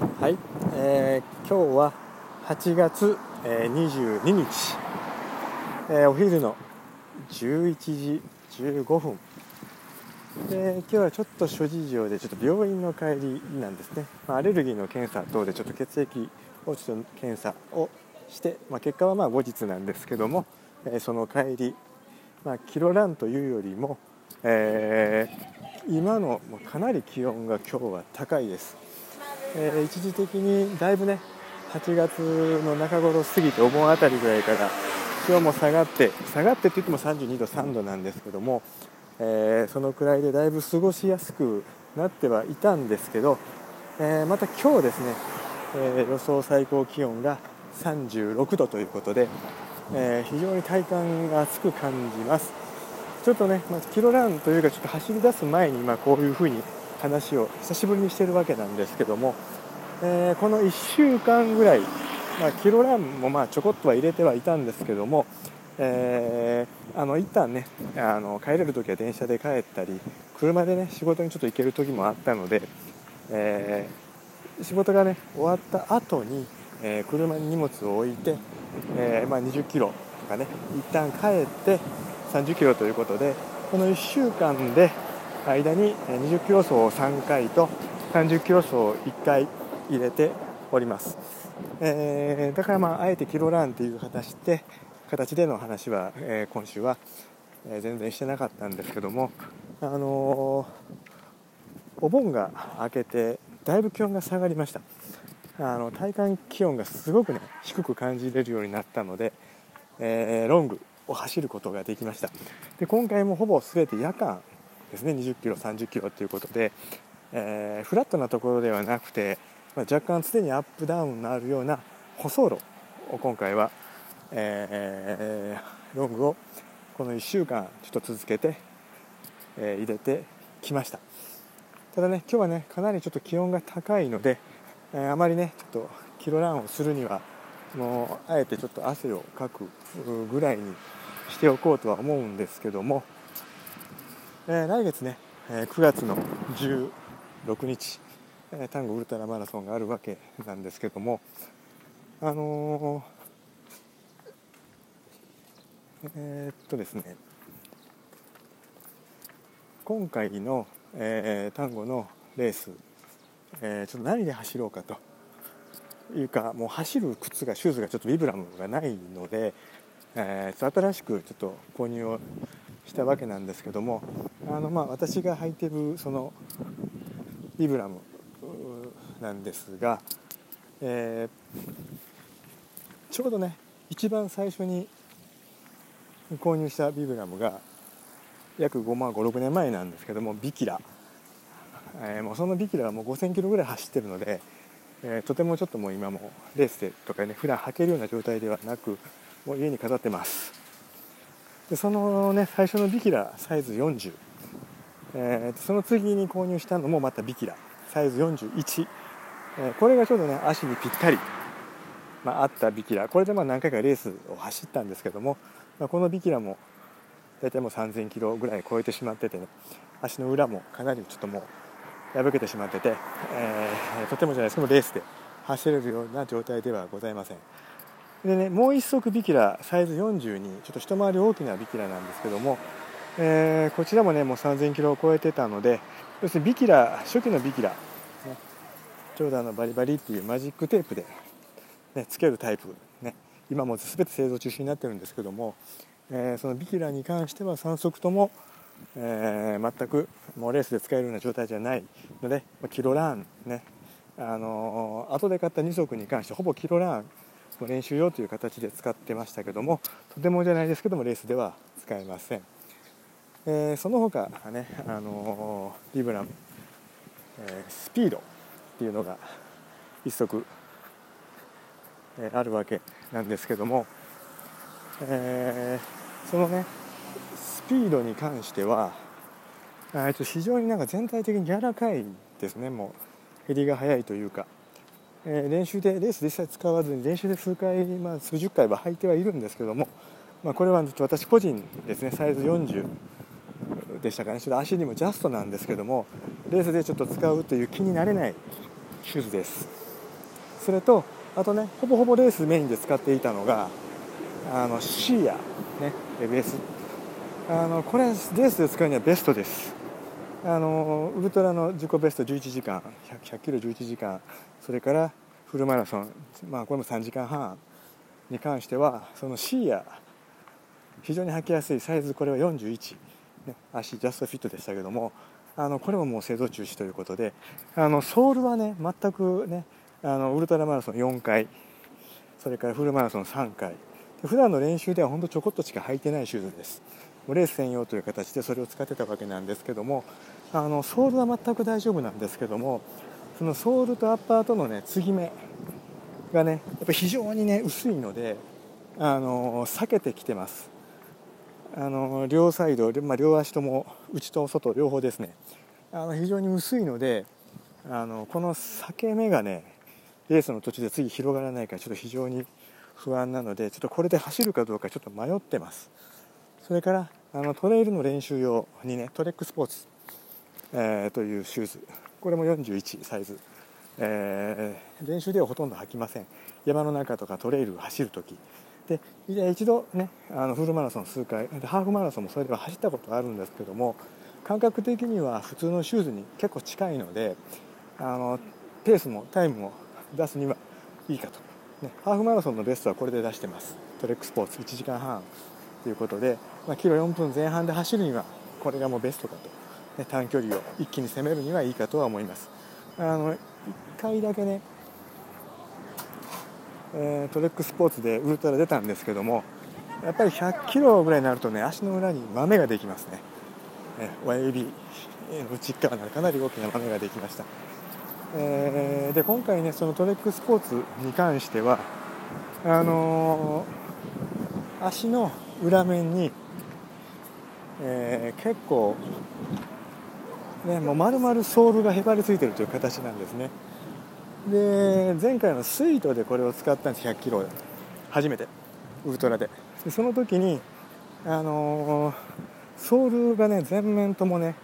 はい、えー、今日は8月、えー、22日、えー、お昼の11時15分。で今日はちょっと諸事情でちょっと病院の帰りなんですね、まあ、アレルギーの検査等でちょっと血液をちょっと検査をして、まあ、結果はまあ後日なんですけども、えー、その帰り、まあ、キロランというよりも、えー、今のかなり気温が今日は高いです。えー、一時的にだいぶね8月の中頃過ぎてお盆あたりぐらいから気温も下がって下がってって言っても32度3度なんですけども、えー、そのくらいでだいぶ過ごしやすくなってはいたんですけど、えー、また今日ですね、え予想最高気温が36度ということで、え非常に体感が暑く感じます。ちょっとね、まあ、キロランというかちょっと走り出す前に、まあ、こういうふうに話を久しぶりにしてるわけなんですけども、えー、この1週間ぐらい、まあ、キロランもまあちょこっとは入れてはいたんですけども、えー、あの一旦ねあの帰れる時は電車で帰ったり車でね仕事にちょっと行ける時もあったので、えー、仕事がね終わった後に、え、車に荷物を置いて、えまあ、20キロとかね一旦帰って30キロということでこの1週間で間に20キロ走を3回と30キロ走を1回入れております、えー、だからまああえてキロランという形で形での話は、えー、今週は、えー、全然してなかったんですけどもあのお盆が明けてだいぶ気温が下がりました。あの体感気温がすごくね低く感じれるようになったので、えロングを走ることができました。で今回もほぼ全て夜間ですね20キロ30キロということで、えー、フラットなところではなくて、まあ、若干常にアップダウンのあるような舗装路を今回は、えー、ロングをこの1週間ちょっと続けて、えー、入れてきました。ただね今日はねかなりちょっと気温が高いので、えー、あまりねちょっとキロランをするにはもうあえてちょっと汗をかくぐらいにしておこうとは思うんですけどもえー、来月ね、えー、9月の16日、えー、丹後ウルトラマラソンがあるわけなんですけどもあのー、えー、っとですね今回の、えー、丹後のレース、えー、ちょっと何で走ろうかというかもう走る靴がシューズがちょっとビブラムがないので、えー、新しくちょっと購入をしたわけなんですけどもあのまあ私が履いてるそのビブラムなんですが、えー、ちょうどね一番最初に購入したビブラムが約5万56年前なんですけどもビキラ、えー、もうそのビキラはもう5000キロぐらい走ってるので、えー、とてもちょっともう今もレースでとかね普段履けるような状態ではなくもう家に飾ってます。でそのね最初のビキラサイズ40、えー、その次に購入したのもまたビキラ。サイズ41、えー、これがちょうどね足にぴったり、まあ、あったビキラ。これでまあ何回かレースを走ったんですけども、まあ、このビキラも大体もう3000キロぐらい超えてしまっててね足の裏もかなりちょっともう破けてしまってて、えー、とてもじゃないですけどもレースで走れるような状態ではございません。でねもう一足ビキラサイズ42ちょっと一回り大きなビキラなんですけども、えー、こちらもねもう3000キロを超えてたので要するにビキラ初期のビキラ、ね、ちょうどあのバリバリっていうマジックテープで、ね、つけるタイプ、ね、今も全て製造中止になってるんですけども、えー、そのビキラに関しては3足とも、えー、全くもうレースで使えるような状態じゃないのでキロランねあのー、後で買った2足に関してほぼキロラン練習用という形で使ってましたけどもとてもじゃないですけどもレースでは使えません、えー、その他ね、あのー、リブラム、えー、スピードっていうのが一足、えー、あるわけなんですけども、えー、そのねスピードに関してはえー、と非常になんか全体的に柔らかいですね。もう減りが早いというか。えー、練習でレースで一切使わずに練習で数回、まあ、数十回は履いてはいるんですけども、まあ、これは私個人ですね。サイズ40でしたかね。ちょっと足にもジャストなんですけどもレースでちょっと使うという気になれないシューズです。それとあとねほぼほぼレースメインで使っていたのがあのシーア、ね、ベース。あのこれレースで使うにはベストです。あのウルトラの自己ベスト11時間 100, 100キロ11時間それからフルマラソン、まあ、これも3時間半に関してはそのシーア非常に履きやすいサイズこれは41、ね、足ジャストフィットでしたけどもあのこれももう製造中止ということであのソールはね全くねあのウルトラマラソン4回それからフルマラソン3回普段の練習ではほんとちょこっとしか履いてないシューズです。レース専用という形でそれを使ってたわけなんですけどもあのソールは全く大丈夫なんですけどもそのソールとアッパーとのね継ぎ目がねやっぱ非常にね薄いのであの避けてきてます。あの両サイド、まあ、両足とも内と外両方ですね。あの非常に薄いのであのこの裂け目がねレースの途中で次広がらないかちょっと非常に不安なのでちょっとこれで走るかどうかちょっと迷ってます。それからあのトレイルの練習用にねトレックスポーツ、えー、というシューズ。これも41サイズ、えー、練習ではほとんど履きません。山の中とかトレイルを走るときで一度ねあのフルマラソン数回でハーフマラソンもそれでは走ったことあるんですけども感覚的には普通のシューズに結構近いのであのペースもタイムも出すにはいいかと、ね、ハーフマラソンのベストはこれで出してます。トレックスポーツ1時間半ということで、まあ、キロ4分前半で走るにはこれがもうベストかと、ね、短距離を一気に攻めるにはいいかとは思います。あの1回だけねえー、トレックスポーツでウルトラ出たんですけどもやっぱり100キロぐらいになるとね足の裏に豆ができますね、えー、親指の内側にかなり大きな豆ができました、えー、で今回ねそのトレックスポーツに関してはあのー、足の裏面に、えー、結構ねもう丸々ソールがへばりついてるという形なんですね。で前回のスイートでこれを使ったんです100キロ。初めて。ウルトラで。でその時にあのー、ソールがね全面ともね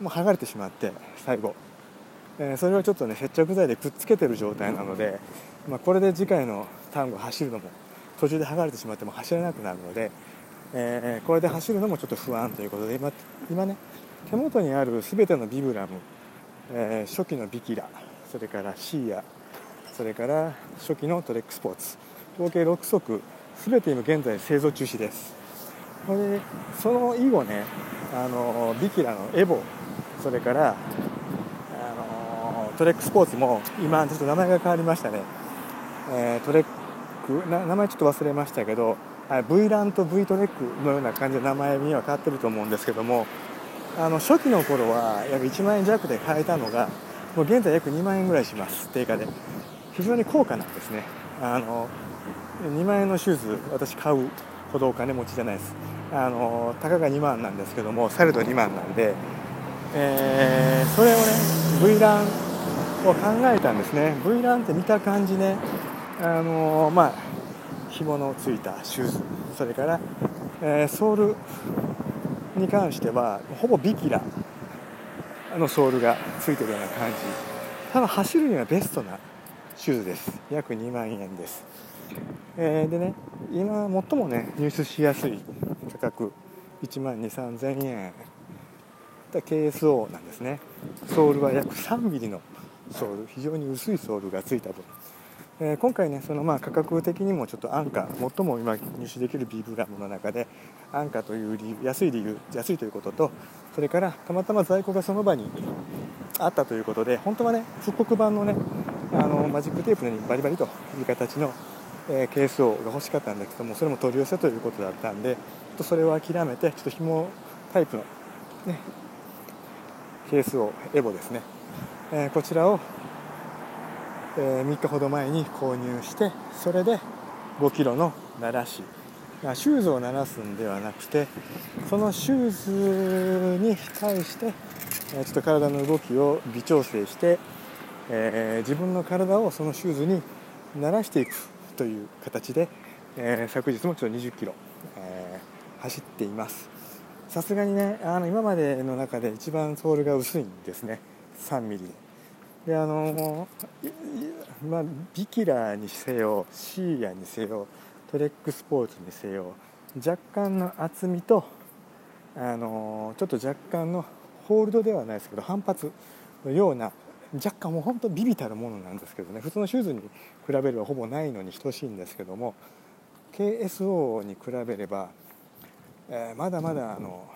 もう剥がれてしまって最後、えー、それをちょっとね接着剤でくっつけてる状態なので、まあ、これで次回のターンを走るのも途中で剥がれてしまっても走れなくなるので、えー、これで走るのもちょっと不安ということで今今ね手元にある全てのビブラム、え初期のビキラそれからシーアそれから初期のトレックスポーツ。合計6足全て今現在製造中止です。これその以後ねあのビキラのエボそれからあのトレックスポーツも今ちょっと名前が変わりましたね、えー、トレック名前ちょっと忘れましたけど V ランと V トレックのような感じで名前には変わってると思うんですけどもあの初期の頃は約1万円弱で買えたのがもう現在約2万円ぐらいします。定価で。非常に高価なんですね。あの2万円のシューズ私買うほどお金持ちじゃないです。あのたかが2万なんですけどもされど2万なんで、えー、それをね V ランを考えたんですね。V ランって見た感じねあのまあ紐のついたシューズ。それから、えー、ソールに関してはほぼビキラのソールがついてるような感じ。多分走るにはベストなシューズです。約2万円です、えー、でね今最もね入手しやすい価格。1万2 3 0 0 0円 KSO なんですね。ソールは約 3mm のソール。非常に薄いソールがついた分。えー、今回ねそのまあ価格的にもちょっと安価最も今入手できるビブラムの中で安価という理由安い理由安いということとそれからたまたま在庫がその場にあったということで本当はね復刻版のねあのマジックテープのにバリバリという形の、えー、ケースをが欲しかったんだけどもそれも取り寄せということだったんでとそれを諦めてちょっと紐タイプのねケースをエボですね、えー、こちらをえ3日ほど前に購入してそれで5キロの鳴らしシューズを鳴らすんではなくてそのシューズに対してちょっと体の動きを微調整して、え自分の体をそのシューズに慣らしていくという形で、え昨日もちょっと20キロ、え走っています。さすがにねあの今までの中で一番ソールが薄いんですね。3ミリ。でであのまあ、ビキラーにせよシーヤにせよトレックスポーツにせよ若干の厚みとあのちょっと若干のホールドではないですけど反発のような若干もう本当ビビたるものなんですけどね普通のシューズに比べればほぼないのに等しいんですけども KSO に比べれば、えー、まだまだあの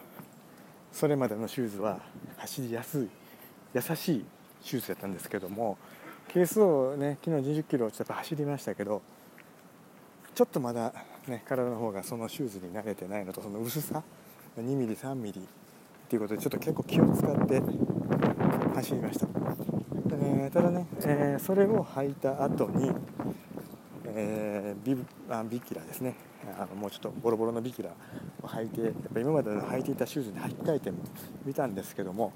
それまでのシューズは走りやすい優しいシューズだったんですけどもケースをね昨日20キロちょっと走りましたけどちょっとまだね体の方がそのシューズに慣れてないのとその薄さ2ミリ3ミリっていうことでちょっと結構気を使って走りました、えー、ただね、えー、それを履いた後に、えー、ビあビキラですね。あのもうちょっとボロボロのビキラを履いてやっぱ今までの履いていたシューズに履き替えてみたんですけども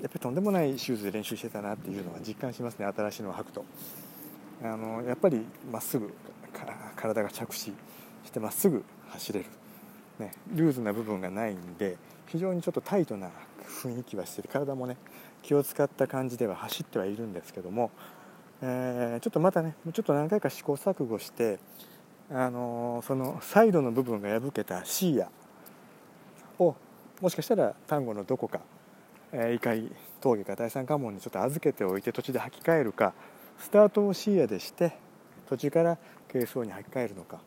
やっぱりとんでもないシューズで練習してたなっていうのは実感しますね。新しいのを履くと。あのやっぱりまっすぐ体が着地してまっすぐ走れる、ね、ルーズな部分がないんで非常にちょっとタイトな雰囲気はしてる。体もね気を使った感じでは走ってはいるんですけども、えー、ちょっとまたねちょっと何回か試行錯誤してあのー、そのサイドの部分が破けたシーヤをもしかしたら単語のどこかえー、異峠か第三関門にちょっと預けておいて途中で履き替えるかスタートを視野でして途中から軽装に履き替えるのか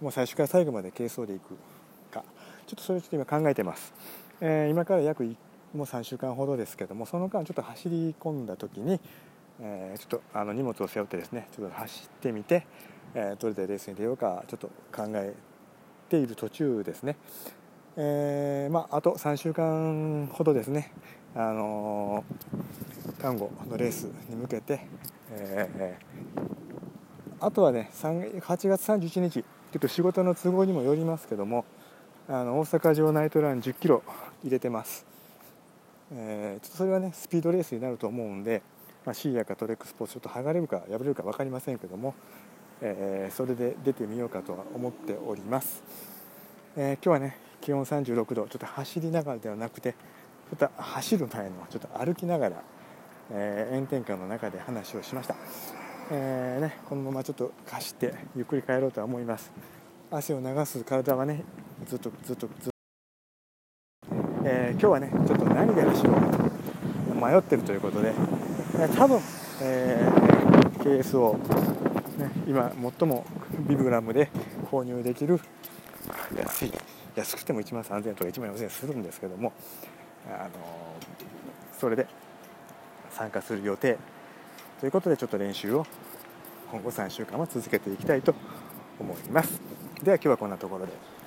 もう最初から最後まで軽装でいくかちょっとそれをちょっと今考えてます、えー、今から約もう3週間ほどですけどもその間ちょっと走り込んだ時に、えー、ちょっとあの荷物を背負ってですねちょっと走ってみて、えどれでレースに出ようかちょっと考えている途中ですね。えー、まあ、あと3週間ほどですね、あのー、看護のレースに向けて、えー、あとはね8月31日ちょっと仕事の都合にもよりますけどもあの大阪城ナイトラン1 0キロ入れてます、えー、ちょっとそれはねスピードレースになると思うんで、まあ、シーヤかトレックスポーツちょっと剥がれるか破れるか分かりませんけども、えー、それで出てみようかとは思っております、えー、今日はね気温36度。ちょっと走りながらではなくてちょっと走る前のちょっと歩きながら、えー、炎天下の中で話をしました、えー、ね、このままちょっと走ってゆっくり帰ろうとは思います。汗を流す体はねずっとずっとずっと、えー、今日はねちょっと何で走ろうかと迷ってるということで多分、えー、KS を、ね、今最もビブラムで購入できる安い安くても1万3000円とか1万4000円するんですけども、あのそれで参加する予定ということでちょっと練習を今後3週間は続けていきたいと思います。では今日はこんなところで。